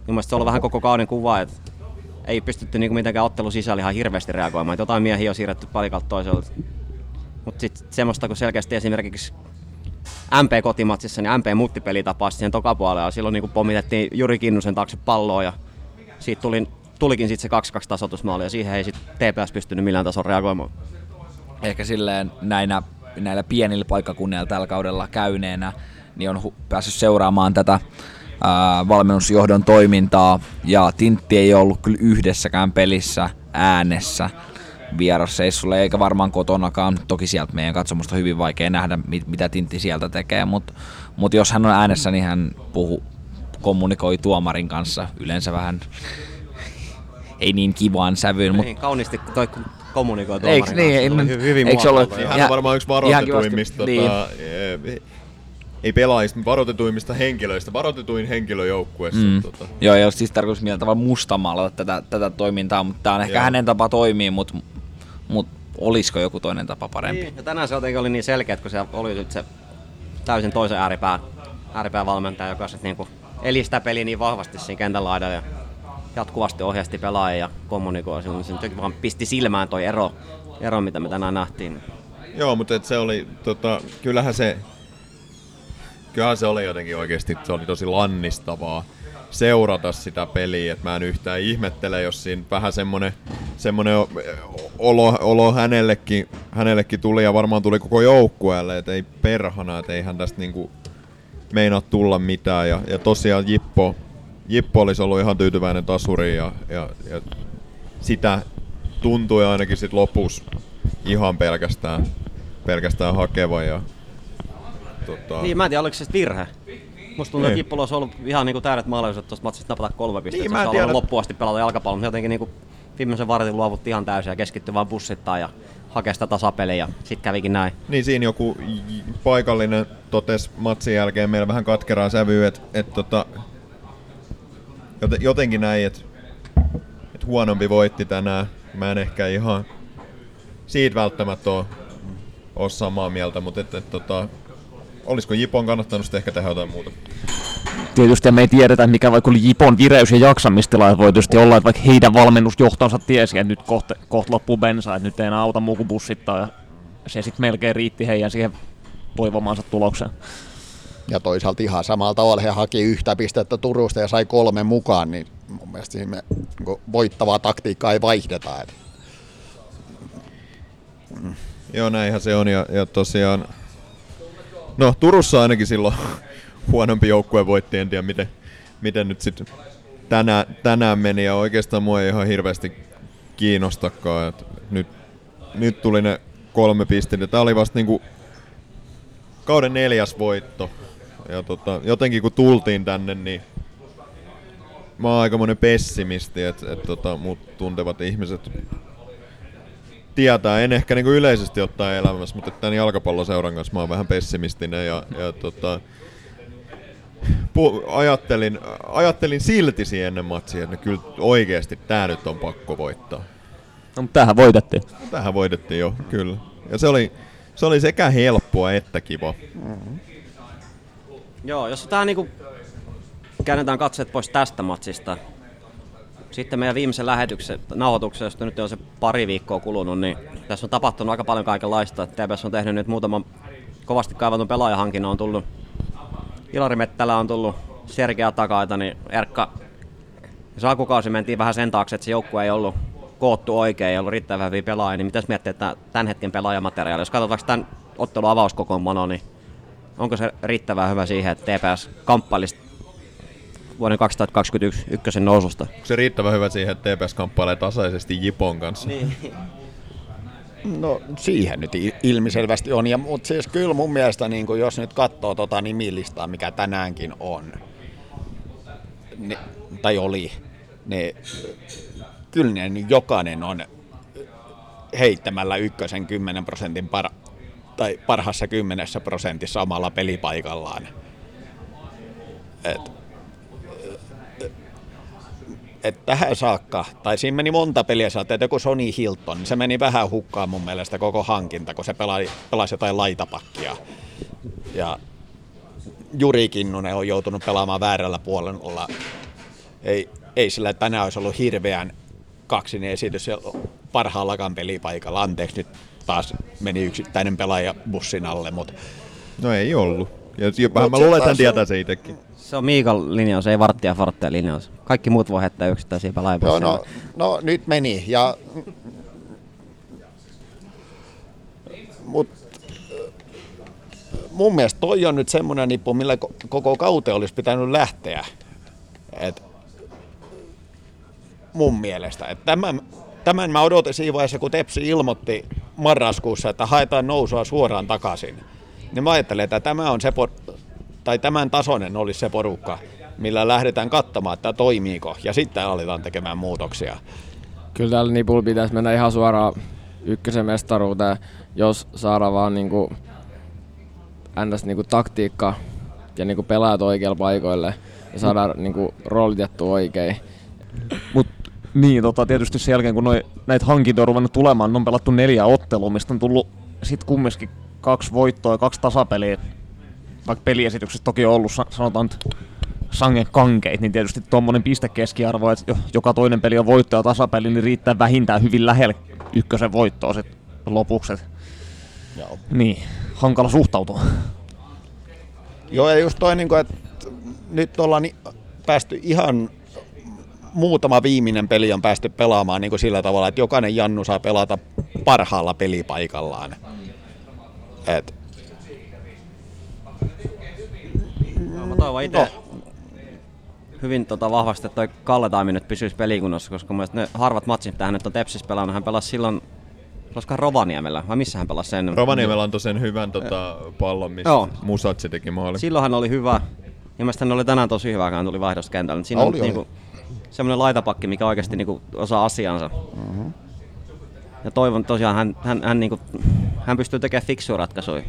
Mun se ollut vähän koko kauden kuva, että ei pystytty niin kuin mitenkään ottelu sisällä ihan hirveästi reagoimaan. Että jotain miehiä on siirretty palikalta toiselta. Mutta sitten semmoista, kun selkeästi esimerkiksi MP-kotimatsissa, niin MP muttipeli tapasi siihen tokapuolella silloin niin kuin pommitettiin Juri Kinnusen taakse palloa ja siitä tuli, tulikin sitten se 2-2 tasoitusmaali ja siihen ei sitten TPS pystynyt millään tasolla reagoimaan. Ehkä silleen näinä, näillä pienillä paikkakunnilla tällä kaudella käyneenä, niin on hu- päässyt seuraamaan tätä ää, valmennusjohdon toimintaa ja Tintti ei ollut kyllä yhdessäkään pelissä äänessä vierasseissulle, eikä varmaan kotonakaan. Toki sieltä meidän katsomusta on hyvin vaikea nähdä, mit, mitä Tintti sieltä tekee, mutta mut jos hän on äänessä, niin hän puhu, kommunikoi tuomarin kanssa yleensä vähän ei niin kivaan sävyyn, mutta Niin, kauniisti toi kommunikoi Eiks tuomarin niin? kanssa. Se oli No, hy- hyvin eiks ollut- ja- Hän Ja- on varmaan yksi varoitetuimmista, tota, eh, ei pelaajista, mutta varoitetuimmista henkilöistä, varoitetuin henkilö joukkueessa. Mm. Tota. Joo, ei ole siis tarkoitus millään tavalla mustamaalata tätä, tätä toimintaa, mutta tämä on ehkä Joo. hänen tapa toimia, mutta mut olisiko joku toinen tapa parempi? Niin, ja tänään se jotenkin oli niin selkeä, että kun se oli nyt se täysin toisen ääripään, ääripään valmentaja, joka sitten niinku eli sitä peliä niin vahvasti siinä kentän laidalla ja jatkuvasti ohjasti pelaajia ja kommunikoi silloin, se vaan pisti silmään toi ero, ero mitä me tänään nähtiin. Joo, mutta et se oli, tota, kyllähän se, kyllähän se oli jotenkin oikeasti, se oli tosi lannistavaa seurata sitä peliä, että mä en yhtään ihmettele, jos siinä vähän semmonen, semmonen olo, olo hänellekin, hänellekin tuli ja varmaan tuli koko joukkueelle, että ei perhana, että eihän tästä niinku meinaa tulla mitään ja, ja tosiaan Jippo, Jippo olisi ollut ihan tyytyväinen tasuriin ja, ja, ja sitä tuntui ainakin sit lopussa ihan pelkästään, pelkästään hakeva. Ja, tota, Niin, mä en tiedä, oliko se virhe. Musta tuntuu, että Niin. Jippolla olisi ollut ihan niinku täydet mahdollisuudet tuosta matsista napata kolme pistettä. Niin, mä se olisi tiedä. loppuun asti pelata jalkapallon, mutta jotenkin niinku viimeisen vartin luovutti ihan täysin ja keskittyi vaan bussittaa ja hakea sitä tasapeliä ja sit kävikin näin. niin siinä joku paikallinen totesi matsin jälkeen meillä vähän katkeraa sävyä, että et, tota, jotenkin näin, että et huonompi voitti tänään. Mä en ehkä ihan siitä välttämättä ole, ole samaa mieltä, mutta et, et, tota, olisiko Jipon kannattanut sitten ehkä tehdä jotain muuta? Tietysti me ei tiedetä, mikä vaikka oli Jipon vireys- ja jaksamistila. Voi tietysti olla, että vaikka heidän valmennusjohtonsa tiesi, että nyt kohta, kohta loppuu bensa, että nyt ei enää auta muu kuin bussittaa. Ja se sitten melkein riitti heidän siihen toivomaansa tulokseen. Ja toisaalta ihan samalla tavalla he haki yhtä pistettä Turusta ja sai kolme mukaan, niin mun mielestä siinä me niin voittavaa taktiikkaa ei vaihdeta. Et Joo, näinhän se on. Ja, ja tosiaan, no Turussa ainakin silloin huonompi joukkue voitti. En tiedä, miten, miten nyt sitten tänään, tänään meni. Ja oikeastaan mua ei ihan hirveästi kiinnostakaan. Et nyt, nyt tuli ne kolme pistettä. Tämä oli vasta niinku kauden neljäs voitto. Ja tota, jotenkin kun tultiin tänne, niin mä oon aikamoinen pessimisti, että et, tota, mut tuntevat ihmiset tietää, en ehkä niinku yleisesti ottaen elämässä, mutta tämän jalkapalloseuran kanssa mä oon vähän pessimistinen ja, ja tota, pu- ajattelin, ajattelin silti siihen ennen matsia, että kyllä oikeasti tää nyt on pakko voittaa. No, mutta tähän voitettiin. Tähän voitettiin jo, kyllä. Ja se oli, se oli sekä helppoa että kiva. Joo, jos tähän niinku käännetään katseet pois tästä matsista. Sitten meidän viimeisen lähetyksen nauhoituksen, josta nyt on se pari viikkoa kulunut, niin tässä on tapahtunut aika paljon kaikenlaista. TPS on tehnyt nyt muutaman kovasti kaivatun pelaajahankinnon. On tullut Ilari Mettälä on tullut Sergea Takaita, niin Erkka jos alkukausi mentiin vähän sen taakse, että se joukkue ei ollut koottu oikein, ei ollut riittävän hyviä pelaajia, niin mitäs miettii, että tämän hetken pelaajamateriaali, jos katsotaan tämän ottelun avauskokoonpano, niin onko se riittävän hyvä siihen, että TPS kamppailisi vuoden 2021 ykkösen noususta? Onko se riittävän hyvä siihen, että TPS kamppailee tasaisesti Jipon kanssa? Niin. No siihen nyt il- ilmiselvästi on, ja, mutta siis kyllä mun mielestä niin kun jos nyt katsoo tota nimilistaa, mikä tänäänkin on, niin, tai oli, niin kyllä ne jokainen on heittämällä ykkösen 10 prosentin par, tai parhassa kymmenessä prosentissa omalla pelipaikallaan. Et, että tähän saakka, tai siinä meni monta peliä, sä että joku Sony Hilton, niin se meni vähän hukkaan mun mielestä koko hankinta, kun se pelasi, pelasi jotain laitapakkia. Ja Juri Kinnunen on joutunut pelaamaan väärällä puolella. Ei, ei sillä tänään olisi ollut hirveän kaksinen esitys parhaallakaan pelipaikalla. Anteeksi, nyt taas meni yksittäinen pelaaja bussin alle, mutta No ei ollut. Ja jo- vähän mä Mut luulen, että hän tietää se itsekin. Se on Miikan linjaus, ei Varttia Fortteen linjaus. Kaikki muut voi heittää yksittäisiä pelaajia Joo, no, sieltä. no, nyt meni. Ja, mut, mun mielestä toi on nyt semmoinen nippu, millä ko- koko kaute olisi pitänyt lähteä. Et, mun mielestä. Et tämän, tämän mä odotin siinä vaiheessa, kun Tepsi ilmoitti marraskuussa, että haetaan nousua suoraan takaisin. Niin mä ajattelin, että tämä on se por- tai tämän tasoinen olisi se porukka, millä lähdetään katsomaan, että toimiiko, ja sitten aletaan tekemään muutoksia. Kyllä tällä nipulla pitäisi mennä ihan suoraan ykkösen mestaruuteen, jos saadaan vaan niinku ns. Niinku taktiikka ja niinku pelaajat oikeilla paikoille ja saadaan niinku roolitettu oikein. Mut niin, tota, tietysti sen jälkeen kun noi, näitä hankintoja on ruvennut tulemaan, niin on pelattu neljä ottelua, mistä on tullut sit kumminkin kaksi voittoa ja kaksi tasapeliä. Vaikka peliesitykset toki on ollut, sa- sanotaan nyt sangen kankeit, niin tietysti tuommoinen pistekeskiarvo, että jo- joka toinen peli on voitto ja tasapeli, niin riittää vähintään hyvin lähelle ykkösen voittoa sit lopuksi. Joo. Niin, hankala suhtautua. Joo, ja just toi, niin että nyt ollaan päästy ihan muutama viimeinen peli on päästy pelaamaan niin kuin sillä tavalla, että jokainen Jannu saa pelata parhaalla pelipaikallaan. Et, No, mä toivon itse hyvin tota, vahvasti, että toi Kalle Taimi nyt pysyisi pelikunnossa, koska mun mielestä ne harvat matsit, mitä hän nyt on Tepsissä pelannut, hän pelasi silloin, olisikohan Rovaniemellä, vai missä hän pelasi sen? Rovaniemellä antoi sen hyvän tota, pallon, missä Joo. Musatsi teki maali. Silloin hän oli hyvä. Ja mielestäni hän oli tänään tosi hyvä, kun hän tuli vaihdosta kentällä. Siinä on Oli, nyt oli. niinku, semmoinen laitapakki, mikä oikeasti niinku osaa asiansa. Ja toivon tosiaan, hän, hän, hän, niinku, hän pystyy tekemään fiksuja ratkaisuja.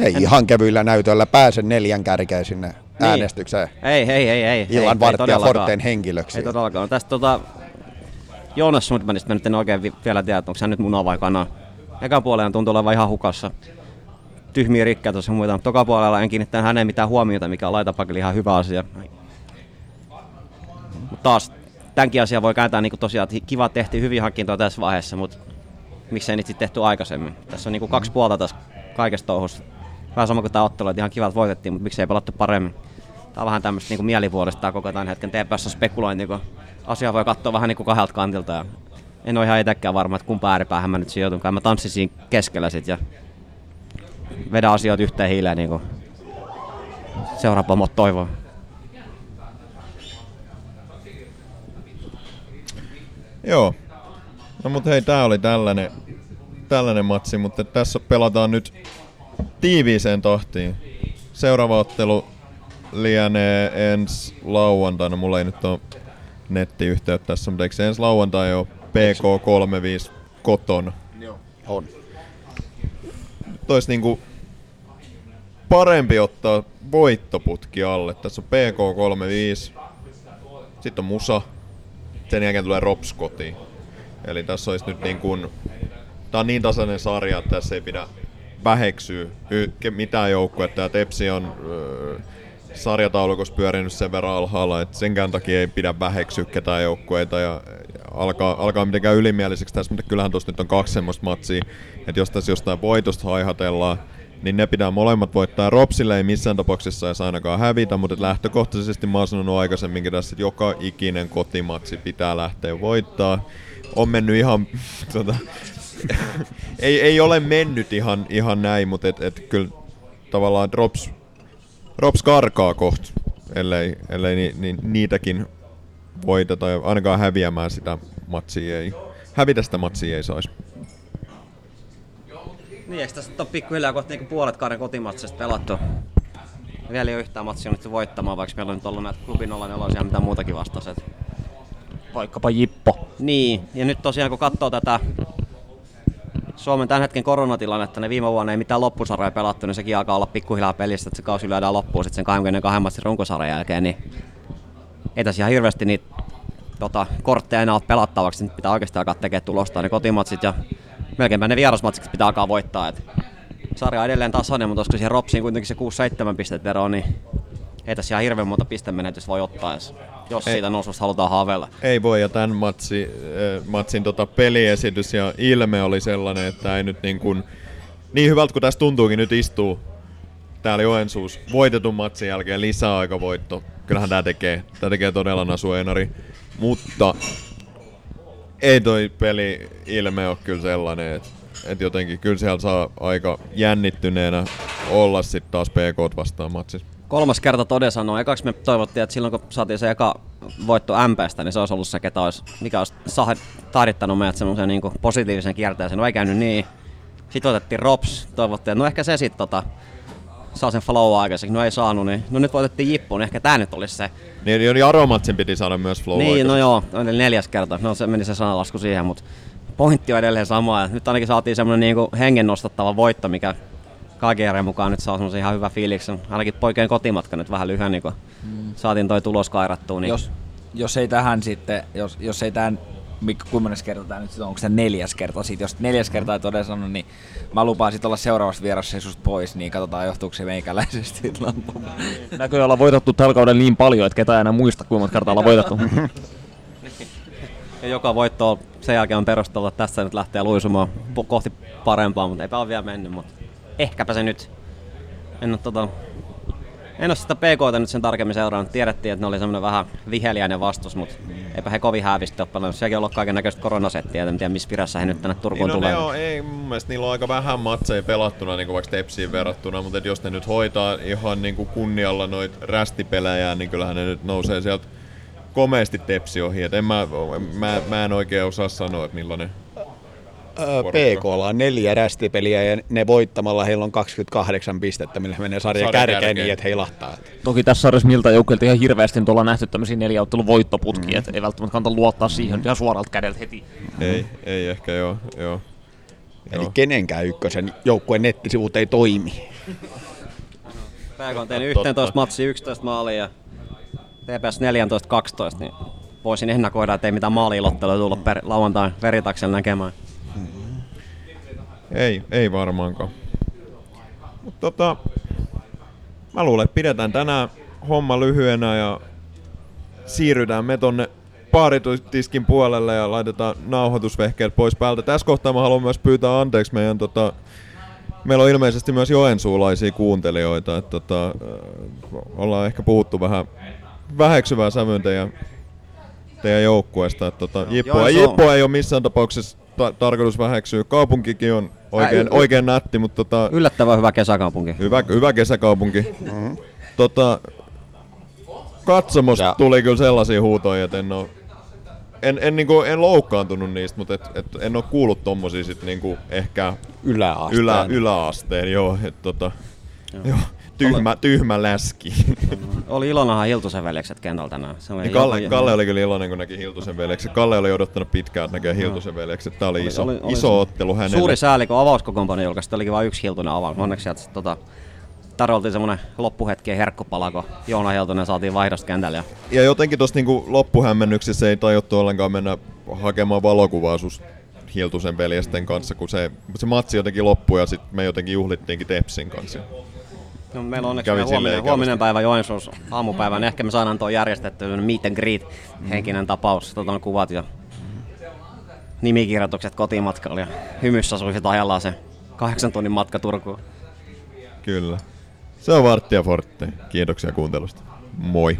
ei ihan kevyillä näytöllä pääse neljän kärkeen sinne äänestykseen. Ei, ei, ei, ei. Illan ei, ei varttia todellakaan. Forteen henkilöksi. Ei todellakaan. No tästä tota, Joonas Sundmanista mä nyt en oikein vi- vielä tiedä, onko hän nyt muna vai kana. Ekan puolella tuntuu olevan ihan hukassa. Tyhmiä rikkiä tuossa muita, mutta toka puolella en kiinnittänyt häneen mitään huomiota, mikä on laitapakilla ihan hyvä asia. Mutta taas tämänkin asian voi kääntää niin tosiaan, että kiva tehtiin hyvin hankintoa tässä vaiheessa, mutta miksei niitä sitten tehty aikaisemmin. Tässä on niin kaksi puolta tässä kaikesta touhussa. Vähän sama kuin tämä ottelu, että ihan kivat voitettiin, mutta miksei pelattu paremmin. Tämä on vähän tämmöistä niin mielipuolista tämä koko tämän hetken TPS spekulointi, kun asia voi katsoa vähän niin kuin kahdelta kantilta. Ja en ole ihan itsekään varma, että kumpa ääripäähän mä nyt sijoitun, mä tanssin siinä keskellä sit ja vedän asioita yhteen hiileen niin kuin seurapomot toivoo. Joo. No mut hei, tää oli tällainen, tällainen matsi, mutta tässä pelataan nyt tiiviiseen tahtiin. Seuraava ottelu lienee ensi lauantaina. Mulla ei nyt ole nettiyhteyttä tässä, mutta eikö se ensi lauantai ole PK35 koton? On. Nyt olisi niinku parempi ottaa voittoputki alle. Tässä on PK35, sitten on Musa, sen jälkeen tulee Rops kotiin. Eli tässä olisi nyt niin kuin, tää on niin tasainen sarja, että tässä ei pidä väheksyä mitään joukkuetta. Ja Tepsi on öö, sarjataulukossa pyörinyt sen verran alhaalla, että senkään takia ei pidä väheksyä ketään joukkueita ja alkaa, alkaa mitenkään ylimieliseksi tässä, mutta kyllähän tuossa nyt on kaksi semmoista matsia, että jos tässä jostain voitosta haihatellaan, niin ne pitää molemmat voittaa. Ropsille ei missään tapauksessa edes ainakaan hävitä, mutta lähtökohtaisesti mä oon sanonut aikaisemminkin tässä, että joka ikinen kotimatsi pitää lähteä voittaa. On mennyt ihan, tota, ei, ei ole mennyt ihan, ihan näin, mutta et, et kyllä tavallaan Drops, Drops karkaa kohta, ellei, ellei ni, ni, niitäkin voiteta ja ainakaan häviämään sitä matsia ei, hävitä sitä matsia ei saisi. Niin, eikö tässä ole pikkuhiljaa kohta niinku puolet kauden kotimatsista pelattu? Ja vielä ei ole yhtään matsia nyt voittamaan, vaikka meillä on nyt ollut näitä klubin 04 ja mitä muutakin vastaiset. Vaikkapa Jippo. Niin, ja nyt tosiaan kun katsoo tätä Suomen tämän hetken koronatilannetta, ne viime vuonna ei mitään loppusarjoja pelattu, niin sekin alkaa olla pikkuhiljaa pelistä, että se kausi lyödään loppuun sitten sen 22 matsin runkosarjan jälkeen, niin ei tässä ihan hirveästi niitä tota, kortteja enää ole pelattavaksi, nyt pitää oikeasti alkaa tekemään tulosta ne kotimatsit ja melkeinpä ne vierasmatsit pitää alkaa voittaa. Et sarja on edelleen tasainen, mutta koska siihen Ropsiin kuitenkin se 6-7 pistet vero, niin ei tässä ihan hirveän monta pistemenetystä voi ottaa, jos, jos Ei. siitä noususta halutaan haaveilla. Ei voi, ja tämän matsi, matsin tota peliesitys ja ilme oli sellainen, että ei nyt niin, kuin, niin hyvältä kuin tässä tuntuukin nyt istuu täällä Joensuus voitetun matsin jälkeen lisäaikavoitto. Kyllähän tämä tekee, tää tekee todella nasu mutta ei toi peli ilme ole kyllä sellainen, että et jotenkin kyllä siellä saa aika jännittyneenä olla sitten taas PK vastaan matsissa. Kolmas kerta Tode sanoi. Ekaksi me toivottiin, että silloin kun saatiin se eka voitto MPstä, niin se olisi ollut se, ketä olisi, mikä olisi tahdittanut meidät semmoisen niin positiivisen kierteeseen. No ei käynyt niin. Sitten otettiin Rops. Toivottiin, että no ehkä se sitten tota, saa sen flow aikaiseksi. No ei saanut, niin no nyt voitettiin Jippu, niin ehkä tämä nyt olisi se. Niin Joni Aromatsin piti saada myös flow niin, no joo, neljäs kerta. No se meni se sanalasku siihen, mutta pointti on edelleen sama. Ja nyt ainakin saatiin semmoinen niin hengen nostattava voitto, mikä KGR mukaan nyt saa semmoisen ihan hyvä fiiliksen. Ainakin poikien kotimatka nyt vähän lyhyen, niin kun saatiin toi tulos kairattua. Niin Jos, jos ei tähän sitten, jos, jos ei tämän, mikä kuinka kerta tämä nyt onko se neljäs kerta siitä, jos neljäs kertaa ei todella sanonut, niin mä lupaan sitten olla seuraavassa vierassa susta pois, niin katsotaan johtuuko se meikäläisesti. Näköjään ollaan voitettu tällä kaudella niin paljon, että ketään ei enää muista, kuinka monta kertaa ollaan voitettu. Ja joka voitto on- sen jälkeen on perusteltu, että tässä nyt lähtee luisumaan kohti parempaa, mutta eipä ole vielä mennyt, mutta ehkäpä se nyt. En ole, tota, en ole sitä PKta nyt sen tarkemmin seurannut. Tiedettiin, että ne oli semmoinen vähän viheliäinen vastus, mutta eipä he kovin häävisti ole pelannut. Sielläkin on ollut kaiken näköistä koronasettiä, en tiedä missä virässä he nyt tänne Turkuun Niin no tulee. on, ei, mun mielestä niillä on aika vähän matseja pelattuna niin kuin vaikka Tepsiin verrattuna, mutta jos ne nyt hoitaa ihan niin kuin kunnialla noit rästipelejä, niin kyllähän ne nyt nousee sieltä komeasti Tepsi ohi. Et en mä, mä, mä, en oikein osaa sanoa, että millainen. PKlla on neljä rästipeliä ja ne voittamalla heillä on 28 pistettä, millä menee sarja Sarjan kärkeen kärkeen. niin, että heilahtaa. Toki tässä sarjassa miltä joukkueilta ihan hirveästi nyt ollaan nähty tämmöisiä neljä ottelun voittoputkia, mm. että ei välttämättä kannata luottaa siihen ihan suoralta kädeltä heti. Ei, ei ehkä joo. joo. Eli Joo. kenenkään ykkösen joukkueen nettisivut ei toimi. PK on tehnyt Totta. 11 matsia, 11 maalia ja TPS 14-12, niin voisin ennakoida, että ei mitään maaliilottelua tulla per, lauantain veritaksella näkemään. Ei, ei varmaankaan. Mutta tota, mä luulen, että pidetään tänään homma lyhyenä ja siirrytään me tonne baaritiskin puolelle ja laitetaan nauhoitusvehkeet pois päältä. Tässä kohtaa mä haluan myös pyytää anteeksi meidän tota, Meillä on ilmeisesti myös joensuulaisia kuuntelijoita, että tota, ollaan ehkä puhuttu vähän väheksyvää sävyyn teidän, teidän joukkueesta. Että tota, Jippua, Joensuu- Jippua ei ole missään tapauksessa ta- tarkoitus väheksyä. Kaupunkikin on oikein, Ä, y- y- oikein nätti, mutta tota, Yllättävän hyvä kesäkaupunki. hyvä, hyvä kesäkaupunki. Mm-hmm. Tota, katsomosta Ja- tuli kyllä sellaisia huutoja, että en oo, en, en, niinku, en loukkaantunut niistä, mutta et, et, en ole kuullut tommosia sit niinku ehkä Yläasteen. ylä, yläasteen, joo, et tota, joo. joo tyhmä, tyhmä läski. Oli ilonahan Hiltusen veljekset kentällä tänään. Se oli Ja Kalle, Kalle oli kyllä iloinen, kun näki Hiltusen veljekset. Kalle oli odottanut pitkään, että näkee Hiltusen veljekset. Tämä oli, iso, oli- oli iso se- ottelu hänelle. Suuri sääli, kun avauskokoonpano julkaisi, olikin vain yksi Hiltunen avaus. Onneksi sieltä tota, tarjoltiin semmonen loppuhetkien herkkupala, kun Joona Hiltunen saatiin vaihdosta kentälle. Ja Ja jotenkin tuossa niinku loppuhämmennyksessä ei tajuttu ollenkaan mennä hakemaan valokuvaa sus Hiltusen veljesten kanssa, kun se, se matsi jotenkin loppui ja sitten me jotenkin juhlittiinkin Tepsin kanssa. No, meillä on onneksi huominen, huominen päivä Joensuus aamupäivän. Ehkä me saadaan tuo järjestetty meet and greet henkinen tapaus. Tota, on kuvat ja nimikirjoitukset kotimatkalla ja hymyssä suisit ajallaan se kahdeksan tunnin matka Turkuun. Kyllä. Se on Varttia Forte. Kiitoksia kuuntelusta. Moi.